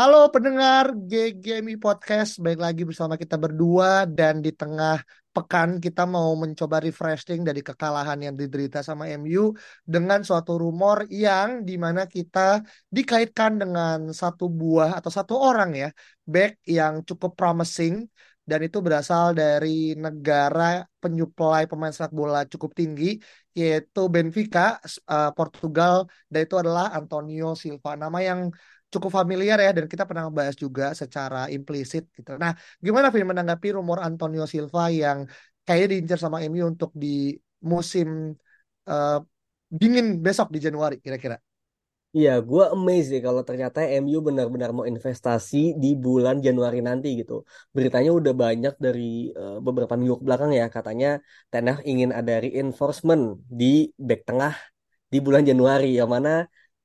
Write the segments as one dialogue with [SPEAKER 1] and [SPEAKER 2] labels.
[SPEAKER 1] Halo pendengar GGMI Podcast, baik lagi bersama kita berdua dan di tengah pekan kita mau mencoba refreshing dari kekalahan yang diderita sama MU dengan suatu rumor yang di mana kita dikaitkan dengan satu buah atau satu orang ya back yang cukup promising dan itu berasal dari negara penyuplai pemain sepak bola cukup tinggi yaitu Benfica uh, Portugal dan itu adalah Antonio Silva. Nama yang cukup familiar ya dan kita pernah bahas juga secara implisit gitu. Nah, gimana Vin menanggapi rumor Antonio Silva yang kayaknya diincar sama MU untuk di musim uh, dingin besok di Januari kira-kira?
[SPEAKER 2] Iya, gue amazed deh kalau ternyata MU benar-benar mau investasi di bulan Januari nanti gitu. Beritanya udah banyak dari uh, beberapa minggu belakang ya, katanya Ten Hag ingin ada reinforcement di back tengah di bulan Januari, yang mana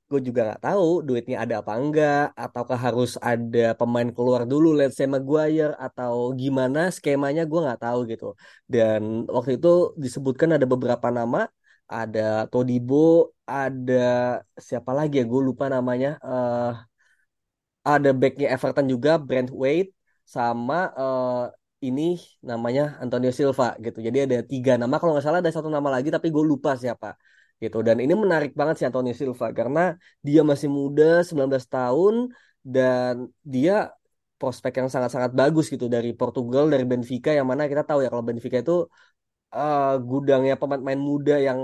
[SPEAKER 2] gue juga nggak tahu duitnya ada apa enggak ataukah harus ada pemain keluar dulu let's say Maguire atau gimana skemanya gue nggak tahu gitu. Dan waktu itu disebutkan ada beberapa nama ada Todibo ada siapa lagi ya gue lupa namanya uh, ada backnya Everton juga Brent Wade sama uh, ini namanya Antonio Silva gitu. Jadi ada tiga nama kalau nggak salah ada satu nama lagi tapi gue lupa siapa gitu. Dan ini menarik banget si Antonio Silva karena dia masih muda 19 tahun dan dia prospek yang sangat-sangat bagus gitu dari Portugal dari Benfica yang mana kita tahu ya kalau Benfica itu uh, gudangnya pemain-pemain muda yang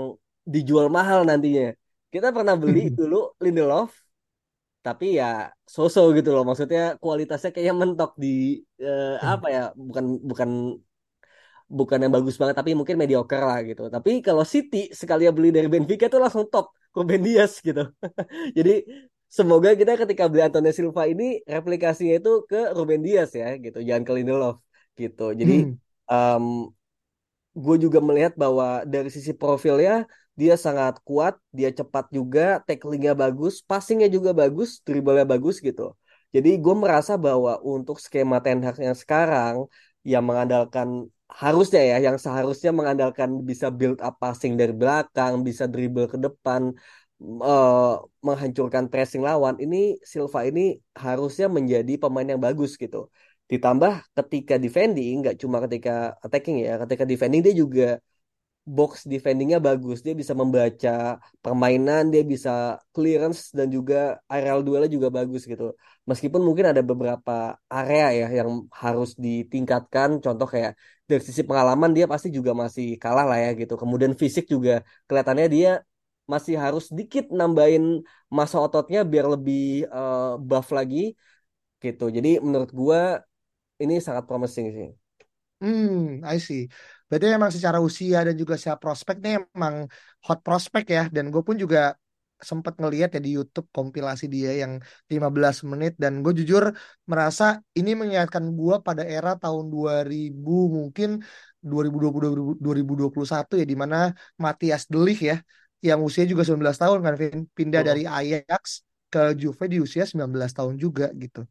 [SPEAKER 2] dijual mahal nantinya. Kita pernah beli dulu Lindelof tapi ya so-so gitu loh. Maksudnya kualitasnya kayaknya mentok di uh, apa ya bukan bukan bukan yang bagus banget tapi mungkin mediocre lah gitu. Tapi kalau City sekali beli dari Benfica itu langsung top Ruben Dias gitu. Jadi semoga kita ketika beli Antonio Silva ini replikasinya itu ke Ruben Dias ya gitu, jangan ke Lindelof gitu. Jadi hmm. um, gue juga melihat bahwa dari sisi profilnya dia sangat kuat, dia cepat juga, tacklingnya bagus, passingnya juga bagus, dribblenya bagus gitu. Jadi gue merasa bahwa untuk skema Ten Hag yang sekarang yang mengandalkan harusnya ya yang seharusnya mengandalkan bisa build up passing dari belakang, bisa dribble ke depan, uh, menghancurkan pressing lawan. Ini Silva ini harusnya menjadi pemain yang bagus gitu. Ditambah ketika defending, nggak cuma ketika attacking ya, ketika defending dia juga box defendingnya bagus. Dia bisa membaca permainan, dia bisa clearance dan juga aerial duelnya juga bagus gitu. Meskipun mungkin ada beberapa area ya yang harus ditingkatkan. Contoh kayak dari sisi pengalaman dia pasti juga masih kalah lah ya gitu. Kemudian fisik juga kelihatannya dia masih harus dikit nambahin masa ototnya biar lebih uh, buff lagi gitu. Jadi menurut gua ini sangat promising sih.
[SPEAKER 1] Hmm, I see. Berarti emang secara usia dan juga secara prospeknya emang hot prospek ya. Dan gue pun juga sempat ngeliat ya di YouTube kompilasi dia yang 15 menit dan gue jujur merasa ini mengingatkan gue pada era tahun 2000 mungkin 2020 2021 ya di mana Matthias De Ligt ya yang usia juga 19 tahun kan Vin, pindah
[SPEAKER 2] Oh.
[SPEAKER 1] dari Ajax ke Juve di usia 19 tahun juga gitu.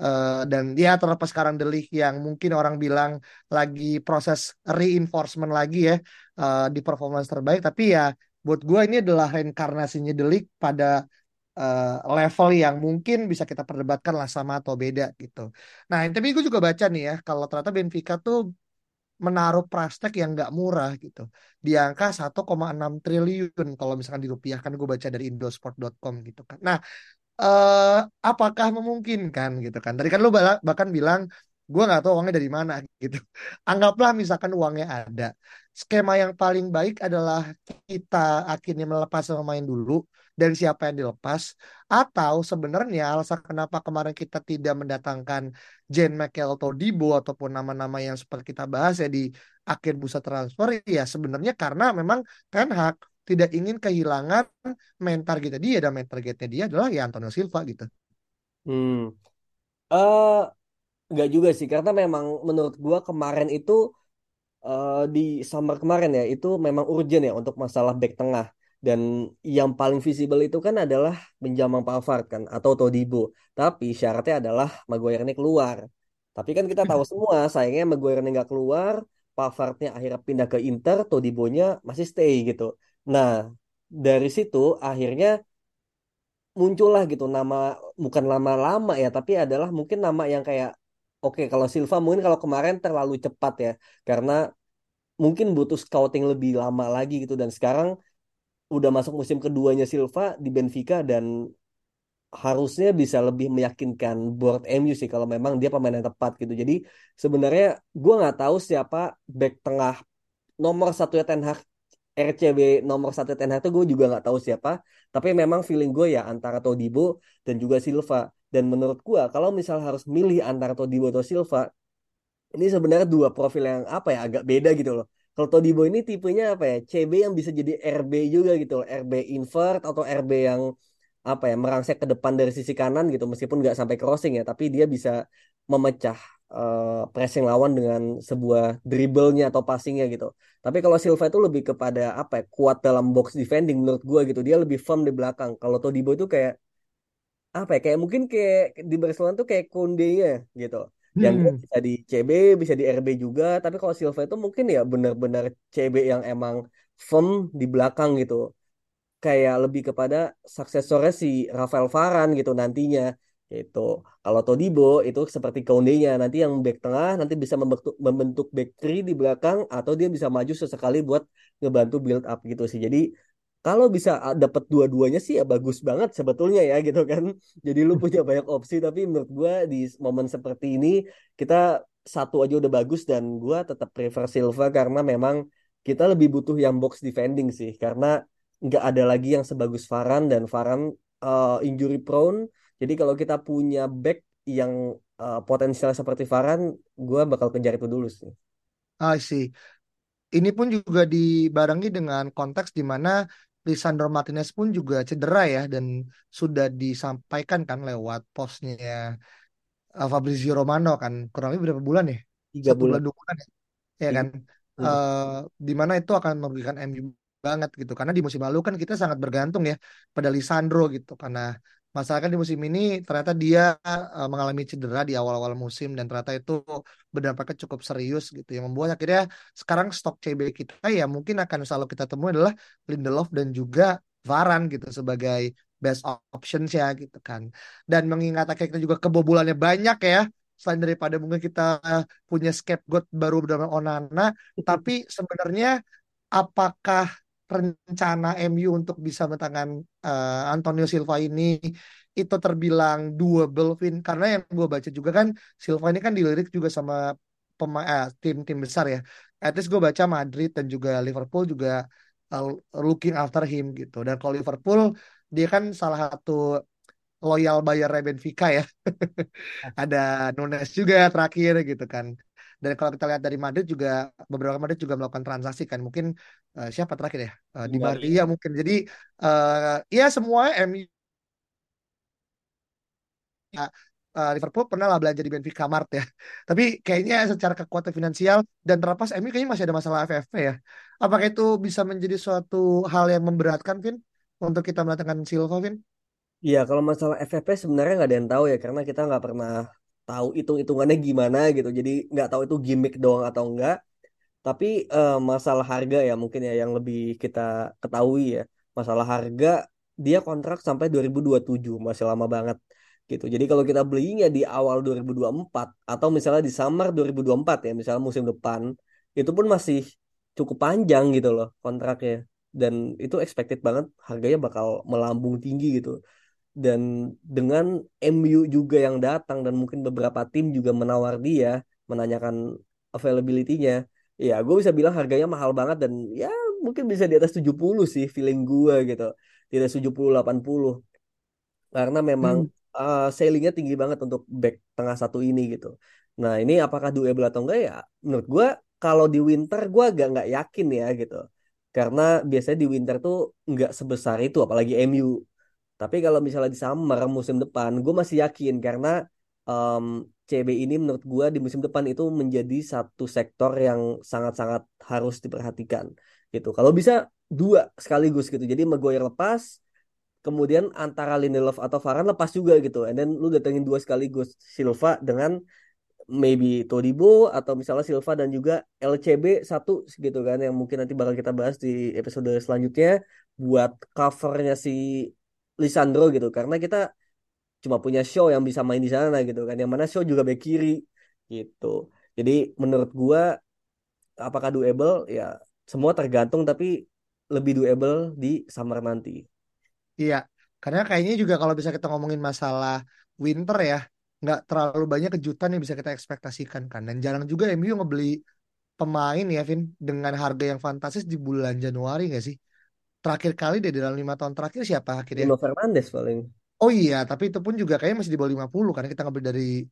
[SPEAKER 1] Eh, dan ya terlepas sekarang De Ligt yang mungkin orang bilang lagi proses reinforcement lagi ya eh, di performance terbaik tapi ya buat gue ini adalah reinkarnasinya De Ligt pada eh, level yang mungkin bisa kita perdebatkan lah sama atau beda gitu. Nah, tapi gue juga baca nih ya kalau ternyata Benfica tuh menaruh Prastek yang nggak murah gitu di angka 1,6 triliun kalau misalkan dirupiahkan gue baca dari indosport.com gitu kan. Nah, eh apakah memungkinkan gitu kan? Tadi kan lu bahkan bilang gue nggak tahu uangnya dari mana gitu. Anggaplah misalkan uangnya ada. Skema yang paling baik adalah kita akhirnya melepas pemain dulu dan siapa yang dilepas. Atau sebenarnya alasan kenapa kemarin kita tidak mendatangkan Jane McKell atau Dibo ataupun nama-nama yang seperti kita bahas ya di akhir bursa transfer ya sebenarnya karena memang Ten Hag tidak ingin kehilangan main targetnya dia dan main targetnya dia adalah ya Antonio Silva gitu.
[SPEAKER 2] Hmm. Eh, nggak juga sih, karena memang menurut gua kemarin itu eh, di summer kemarin ya itu memang urgent ya untuk masalah back tengah dan yang paling visible itu kan adalah Benjamin Pavard kan atau Todibo. Tapi syaratnya adalah Maguire ini keluar. Tapi kan kita tahu semua sayangnya Maguire ini nggak keluar, Pavardnya akhirnya pindah ke Inter, Todibonya masih stay gitu. Nah dari situ akhirnya muncullah gitu nama bukan lama-lama ya tapi adalah mungkin nama yang kayak oke kalau Silva mungkin kalau kemarin terlalu cepat ya karena mungkin butuh scouting lebih lama lagi gitu dan sekarang udah masuk musim keduanya Silva di Benfica dan harusnya bisa lebih meyakinkan board MU sih kalau memang dia pemain yang tepat gitu. Jadi sebenarnya gue nggak tahu siapa back tengah nomor satu ya Ten Hag RCB nomor satu Ten Hag itu gue juga nggak tahu siapa. Tapi memang feeling gue ya antara Todibo dan juga Silva. Dan menurut gue kalau misal harus milih antara Todibo atau Silva ini sebenarnya dua profil yang apa ya agak beda gitu loh. Kalau Todibo ini tipenya apa ya CB yang bisa jadi RB juga gitu loh. RB invert atau RB yang apa ya merangsek ke depan dari sisi kanan gitu meskipun nggak sampai crossing ya tapi dia bisa memecah eh, pressing lawan dengan sebuah dribblenya atau passingnya gitu. Tapi kalau Silva itu lebih kepada apa ya kuat dalam box defending menurut gue gitu. Dia lebih firm di belakang. Kalau Todibo itu kayak apa ya kayak mungkin kayak di Barcelona tuh kayak Konde-nya gitu. Yang
[SPEAKER 1] Hmm.
[SPEAKER 2] bisa di CB bisa di RB juga. Tapi kalau Silva itu mungkin ya benar-benar CB yang emang firm di belakang gitu. Kayak lebih kepada suksesornya si Rafael Varane gitu nantinya gitu. Kalau Todibo itu seperti Koundé-nya nanti yang back tengah nanti bisa membentuk membentuk back three di belakang atau dia bisa maju sesekali buat ngebantu build up gitu sih. Jadi kalau bisa dapat dua-duanya sih ya bagus banget sebetulnya ya gitu kan. Jadi lu punya banyak opsi tapi menurut gua di momen seperti ini kita satu aja udah bagus dan gua tetap prefer Silva karena memang kita lebih butuh yang box defending sih karena nggak ada lagi yang sebagus Varane dan Varane uh, injury prone. Jadi kalau kita punya back yang uh, potensial seperti Varane, gue bakal kejar itu dulu sih.
[SPEAKER 1] I see. Ini pun juga dibarengi dengan konteks di mana Lisandro Martinez pun juga cedera ya dan sudah disampaikan kan lewat posnya eh, Fabrizio Romano kan kurang lebih berapa bulan ya?
[SPEAKER 2] Tiga bulan.
[SPEAKER 1] bulan dua bulan ya? Ya kan?
[SPEAKER 2] Hmm.
[SPEAKER 1] Eh di mana itu akan merugikan MU banget gitu karena di musim lalu kan kita sangat bergantung ya pada Lisandro gitu karena masalah kan di musim ini ternyata dia eh, mengalami cedera di awal-awal musim dan ternyata itu berdampaknya cukup serius gitu yang membuat akhirnya sekarang stok CB kita ya mungkin akan selalu kita temui adalah Lindelof dan juga Varane gitu sebagai best options ya gitu kan. Dan mengingat akhirnya kita juga kebobolannya banyak ya selain daripada mungkin kita punya scapegoat baru bernama Onana tapi sebenarnya apakah rencana MU untuk bisa mentangan eh, Antonio Silva ini itu terbilang doable Vin karena yang gue baca juga kan Silva ini kan dilirik juga sama eh, tim-tim besar ya. At least gue baca Madrid dan juga Liverpool juga uh, looking after him gitu. Dan kalau Liverpool dia kan salah satu loyal buyer Benfica ya. Ada Nunes juga terakhir gitu kan. Dan kalau kita lihat dari Madrid juga beberapa Madrid juga melakukan transaksi kan. Mungkin eh, siapa terakhir ya? Eh, Di
[SPEAKER 2] Maria.
[SPEAKER 1] Mungkin. Jadi eh ya semua MU uh, Liverpool pernah lah belanja di Benfica Mart ya. Tapi kayaknya secara kekuatan finansial dan terlepas MU kayaknya masih ada masalah FFP ya. Apakah itu bisa menjadi suatu hal yang memberatkan, Vin, untuk kita mendatangkan Silva, Vin?
[SPEAKER 2] Iya, kalau masalah FFP sebenarnya nggak ada yang tahu ya, karena kita nggak pernah tahu hitung-hitungannya gimana gitu. Jadi nggak tahu itu gimmick doang atau enggak. Tapi uh, masalah harga ya mungkin ya yang lebih kita ketahui ya. Masalah harga dia kontrak sampai 2027, masih lama banget gitu. Jadi kalau kita belinya di awal 2024 atau misalnya di summer 2024 ya, misalnya musim depan, itu pun masih cukup panjang gitu loh kontraknya. Dan itu expected banget harganya bakal melambung tinggi gitu. Dan dengan MU juga yang datang dan mungkin beberapa tim juga menawar dia, menanyakan availability-nya, ya gue bisa bilang harganya mahal banget dan ya mungkin bisa di atas 70 sih feeling gue gitu. Tidak 70-80. Karena memang hmm uh, sailingnya tinggi banget untuk back tengah satu ini gitu. Nah ini apakah doable atau enggak ya? Menurut gue kalau di winter gue agak nggak yakin ya gitu. Karena biasanya di winter tuh nggak sebesar itu apalagi MU. Tapi kalau misalnya di summer musim depan gue masih yakin karena um, CB ini menurut gue di musim depan itu menjadi satu sektor yang sangat-sangat harus diperhatikan gitu. Kalau bisa dua sekaligus gitu. Jadi Maguire lepas, kemudian antara Lindelof atau Varane lepas juga gitu and then lu datengin dua sekaligus Silva dengan maybe Todibo atau misalnya Silva dan juga LCB satu gitu kan yang mungkin nanti bakal kita bahas di episode selanjutnya buat covernya si Lisandro gitu karena kita cuma punya show yang bisa main di sana gitu kan yang mana show juga back kiri gitu jadi menurut gua apakah doable ya semua tergantung tapi lebih doable di summer nanti
[SPEAKER 1] Iya, karena kayaknya juga kalau bisa kita ngomongin masalah winter ya, nggak terlalu banyak kejutan yang bisa kita ekspektasikan kan. Dan jarang juga MU ngebeli pemain ya, Vin, dengan harga yang fantastis di bulan Januari nggak sih? Terakhir kali deh dalam lima tahun terakhir siapa akhirnya?
[SPEAKER 2] Bruno Fernandes paling.
[SPEAKER 1] Oh iya, tapi itu pun juga kayaknya masih di bawah 50 karena kita ngambil dari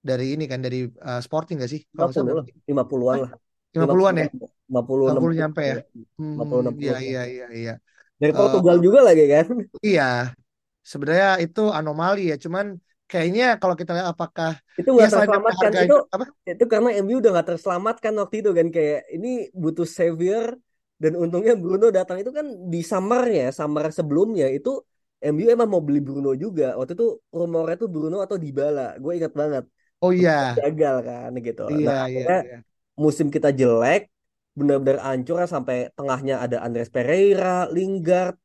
[SPEAKER 1] dari ini kan dari uh, Sporting gak sih?
[SPEAKER 2] Kalau 50 lah, 50-an lah.
[SPEAKER 1] 50-an ya?
[SPEAKER 2] 50
[SPEAKER 1] 50 nyampe ya.
[SPEAKER 2] Hmm, 50 60.
[SPEAKER 1] Iya iya iya iya.
[SPEAKER 2] Dari Portugal uh, juga lagi kan?
[SPEAKER 1] Iya. Sebenarnya itu anomali ya, cuman kayaknya kalau kita lihat apakah
[SPEAKER 2] itu nggak ya, terselamatkan itu apa? Itu karena MU udah nggak terselamatkan waktu itu kan kayak ini butuh savior dan untungnya Bruno datang itu kan di summernya, summer sebelumnya itu MU emang mau beli Bruno juga. Waktu itu rumornya tuh Bruno atau Dybala. Gue ingat banget.
[SPEAKER 1] Oh iya.
[SPEAKER 2] Gagal kan gitu.
[SPEAKER 1] Iya, nah, iya, iya.
[SPEAKER 2] musim kita jelek, benar-benar hancur sampai tengahnya ada Andres Pereira, Lingard,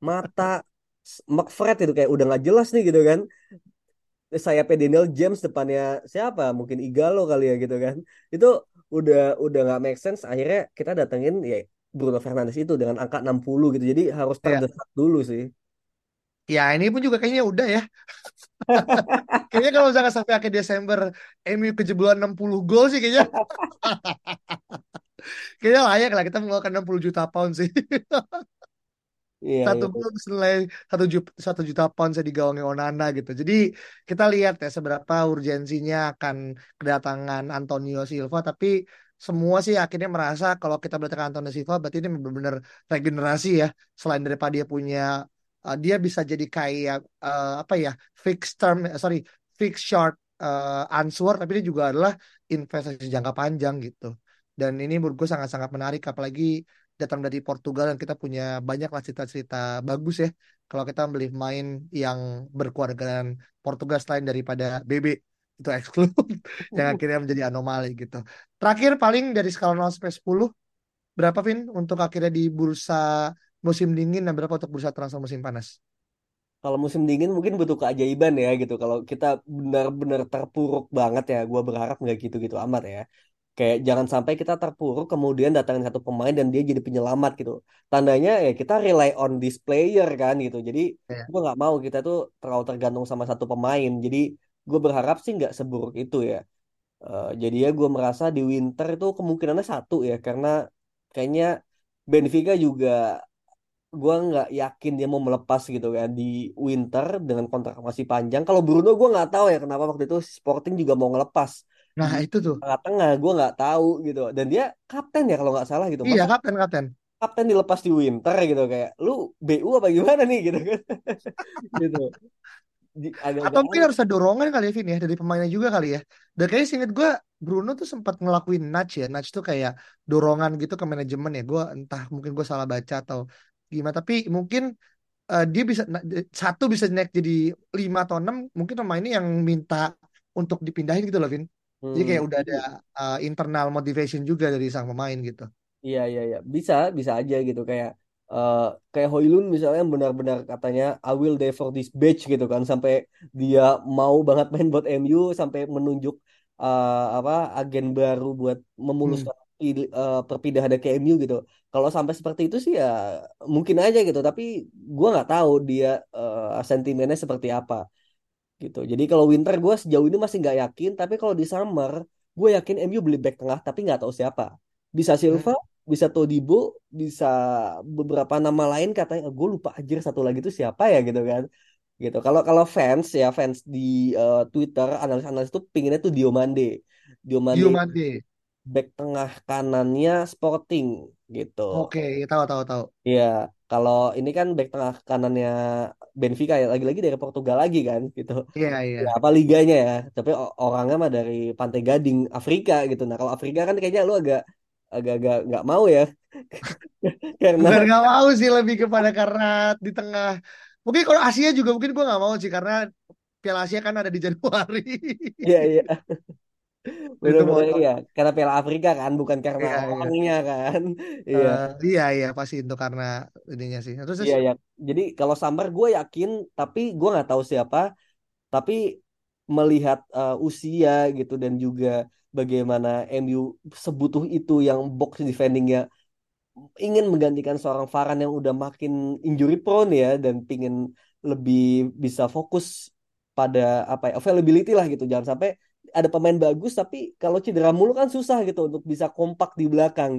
[SPEAKER 2] Mata, McFred itu kayak udah nggak jelas nih gitu kan. Saya Daniel James depannya siapa? Mungkin Igalo kali ya gitu kan. Itu udah udah nggak make sense. Akhirnya kita datengin ya Bruno Fernandes itu dengan angka 60 gitu. Jadi harus iya. terdesak ya. dulu sih.
[SPEAKER 1] Ya ini pun juga kayaknya udah ya. kayaknya kalau misalkan sampai akhir Desember MU kejebolan 60 gol sih kayaknya. Kayaknya layak lah kita mengeluarkan 60 juta pound sih. Iya, satu iya. gol senilai satu juta, satu juta pound saya di gawangnya Onana gitu. Jadi kita lihat ya seberapa urgensinya akan kedatangan Antonio Silva. Tapi semua sih akhirnya merasa kalau kita berdatang Antonio Silva berarti ini benar-benar regenerasi ya. Selain daripada dia punya uh, dia bisa jadi kayak uh, apa ya fixed term sorry fixed short uh, answer tapi dia juga adalah investasi jangka panjang gitu. Dan ini menurut gue sangat-sangat menarik apalagi datang dari Portugal dan kita punya banyak lah cerita-cerita bagus ya kalau kita beli main yang berkeluargaan Portugal selain daripada BB itu eksklud yang akhirnya menjadi anomali gitu. Terakhir paling dari skala 0 sampai 10 berapa Vin untuk akhirnya di bursa musim dingin dan berapa untuk bursa transfer musim panas?
[SPEAKER 2] Kalau musim dingin mungkin butuh keajaiban ya gitu. Kalau kita benar-benar terpuruk banget ya, gue berharap nggak gitu-gitu amat ya. Kayak jangan sampai kita terpuruk kemudian datangin satu pemain dan dia jadi penyelamat gitu. Tandanya ya kita rely on this player kan gitu. Jadi yeah. gue nggak mau kita tuh terlalu tergantung sama satu pemain. Jadi gue berharap sih nggak seburuk itu ya. Uh, jadi ya gue merasa di winter itu kemungkinannya satu ya karena kayaknya Benfica juga gue nggak yakin dia mau melepas gitu kan di winter dengan kontrak masih panjang. Kalau Bruno gue nggak tahu ya kenapa waktu itu Sporting juga mau ngelepas
[SPEAKER 1] Nah itu tuh.
[SPEAKER 2] Tengah-tengah gue nggak tahu gitu. Dan dia kapten ya kalau nggak salah gitu.
[SPEAKER 1] Iya kapten kapten.
[SPEAKER 2] Kapten dilepas di winter gitu kayak lu BU apa gimana nih gitu kan. gitu. Di- agak-agak
[SPEAKER 1] Atau mungkin harus ada dorongan kali ya Vin ya dari pemainnya juga kali ya. Dan kayaknya seinget gue Bruno tuh sempat ngelakuin nudge ya. Nudge tuh kayak dorongan gitu ke manajemen ya. Gue entah mungkin gue salah baca atau gimana. Tapi mungkin eh, dia bisa satu bisa naik jadi lima atau enam. Mungkin pemainnya yang minta untuk dipindahin gitu loh Vin. Jadi kayak
[SPEAKER 2] Hmm,
[SPEAKER 1] udah ada eh, internal motivation juga dari sang pemain gitu.
[SPEAKER 2] Iya iya iya bisa bisa aja gitu kayak eh kayak Hoylun misalnya yang benar-benar katanya I will die for this bitch gitu kan sampai dia mau banget main buat MU sampai menunjuk eh, apa agen baru buat
[SPEAKER 1] Hmm.
[SPEAKER 2] memuluskan pil- eh, perpindahannya ke MU gitu. Kalau sampai seperti itu sih ya mungkin aja gitu tapi gua nggak tahu dia eh, sentimennya seperti apa gitu. Jadi kalau winter gue sejauh ini masih nggak yakin, tapi kalau di summer gue yakin MU beli back tengah, tapi nggak tahu siapa. Bisa
[SPEAKER 1] Hmm.
[SPEAKER 2] Bisa Todibo, bisa beberapa nama lain katanya. Gue lupa aja satu lagi itu siapa ya gitu kan. Gitu. Kalau kalau fans ya fans di eh, Twitter analis-analis itu pinginnya tuh Diomande. Diomande
[SPEAKER 1] Diomande.
[SPEAKER 2] back tengah kanannya Sporting gitu.
[SPEAKER 1] Oke, tahu tahu tahu.
[SPEAKER 2] Iya, kalau ini kan back tengah kanannya Benfica ya lagi-lagi dari Portugal lagi kan gitu.
[SPEAKER 1] Iya iya.
[SPEAKER 2] Ya, apa liganya ya? Tapi orangnya mah dari Pantai Gading, Afrika gitu. Nah, kalau Afrika kan kayaknya lu agak agak-agak nggak mau ya karena
[SPEAKER 1] Bukan nggak mau sih lebih kepada karena di tengah. Mungkin kalau Asia juga mungkin gue nggak mau sih karena Piala Asia kan ada di Januari.
[SPEAKER 2] iya iya
[SPEAKER 1] Itu
[SPEAKER 2] benar-benar iya karena Piala Afrika kan bukan karena
[SPEAKER 1] Iya iya.
[SPEAKER 2] orangnya kan iya
[SPEAKER 1] Eh, iya iya pasti itu karena ininya sih. Terus
[SPEAKER 2] iya ya jadi kalau Sambar gue yakin tapi gue nggak tahu siapa tapi melihat uh, usia gitu dan juga bagaimana MU sebutuh itu yang box defendingnya ingin menggantikan seorang Varane yang udah makin injury prone ya dan pingin lebih bisa fokus pada apa ya availability lah gitu. Jangan sampai ada pemain bagus tapi kalau cedera mulu kan susah gitu untuk bisa kompak di belakang.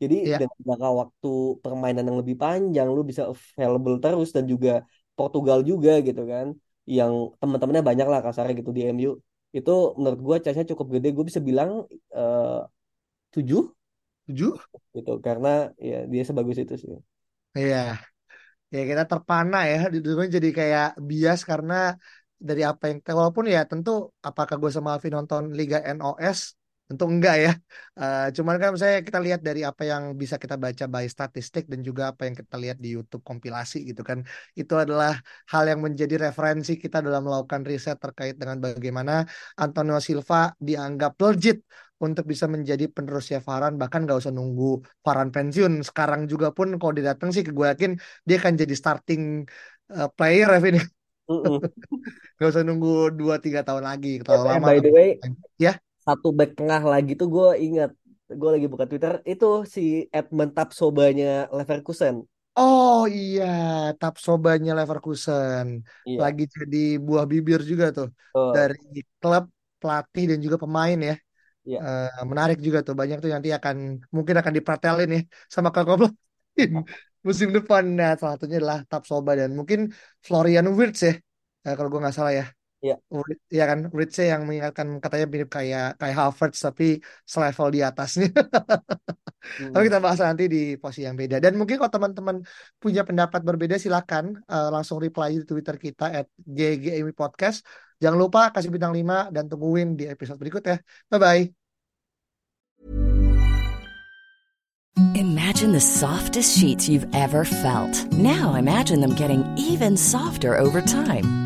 [SPEAKER 2] Jadi
[SPEAKER 1] Iya.
[SPEAKER 2] dengan jangka waktu permainan yang lebih panjang lu bisa available terus dan juga Portugal juga gitu kan yang teman-temannya banyak lah kasarnya gitu di MU itu menurut gua chance-nya cukup gede gue bisa bilang eh, tujuh
[SPEAKER 1] tujuh.
[SPEAKER 2] gitu karena ya dia sebagus itu sih.
[SPEAKER 1] Iya. Ya kita terpana ya di dunia jadi kayak bias karena dari apa yang walaupun ya tentu apakah gue sama Alvin nonton Liga NOS tentu enggak ya. Eh, cuman kan saya kita lihat dari apa yang bisa kita baca by statistik dan juga apa yang kita lihat di YouTube kompilasi gitu kan. Itu adalah hal yang menjadi referensi kita dalam melakukan riset terkait dengan bagaimana Antonio Silva dianggap legit untuk bisa menjadi penerusnya Varane bahkan nggak usah nunggu Varane pensiun sekarang juga pun kalau dia datang sih gue yakin dia akan jadi starting uh, player ya Vin
[SPEAKER 2] Mm-mm.
[SPEAKER 1] nggak usah nunggu 2-3 tahun lagi terlalu
[SPEAKER 2] eh,
[SPEAKER 1] lama
[SPEAKER 2] by the way,
[SPEAKER 1] ya
[SPEAKER 2] satu back tengah lagi tuh gue ingat, gue lagi buka Twitter itu si Edmund Tapsobanya Leverkusen.
[SPEAKER 1] oh iya Tapsobanya Leverkusen
[SPEAKER 2] Iya.
[SPEAKER 1] lagi jadi buah bibir juga tuh
[SPEAKER 2] Oh,
[SPEAKER 1] dari klub pelatih dan juga pemain ya
[SPEAKER 2] iya.
[SPEAKER 1] Eh, menarik juga tuh banyak tuh nanti akan mungkin akan dipretelin ya sama kakak pelatih musim depan nah salah satunya adalah Tapsoba dan mungkin Florian Wirtz ya Eh, kalau gue nggak salah ya
[SPEAKER 2] Iya.
[SPEAKER 1] Wirtz, ya kan Wirtz yang mengingatkan katanya mirip kayak kayak Havertz tapi selevel di atasnya tapi
[SPEAKER 2] Mm.
[SPEAKER 1] kita bahas nanti di posisi yang beda dan mungkin kalau teman-teman punya pendapat berbeda silakan eh, langsung reply di Twitter kita at GGMI Podcast jangan lupa kasih bintang 5 dan tungguin di episode berikutnya bye bye
[SPEAKER 3] Imagine the softest sheets you've ever felt. Now imagine them getting even softer over time.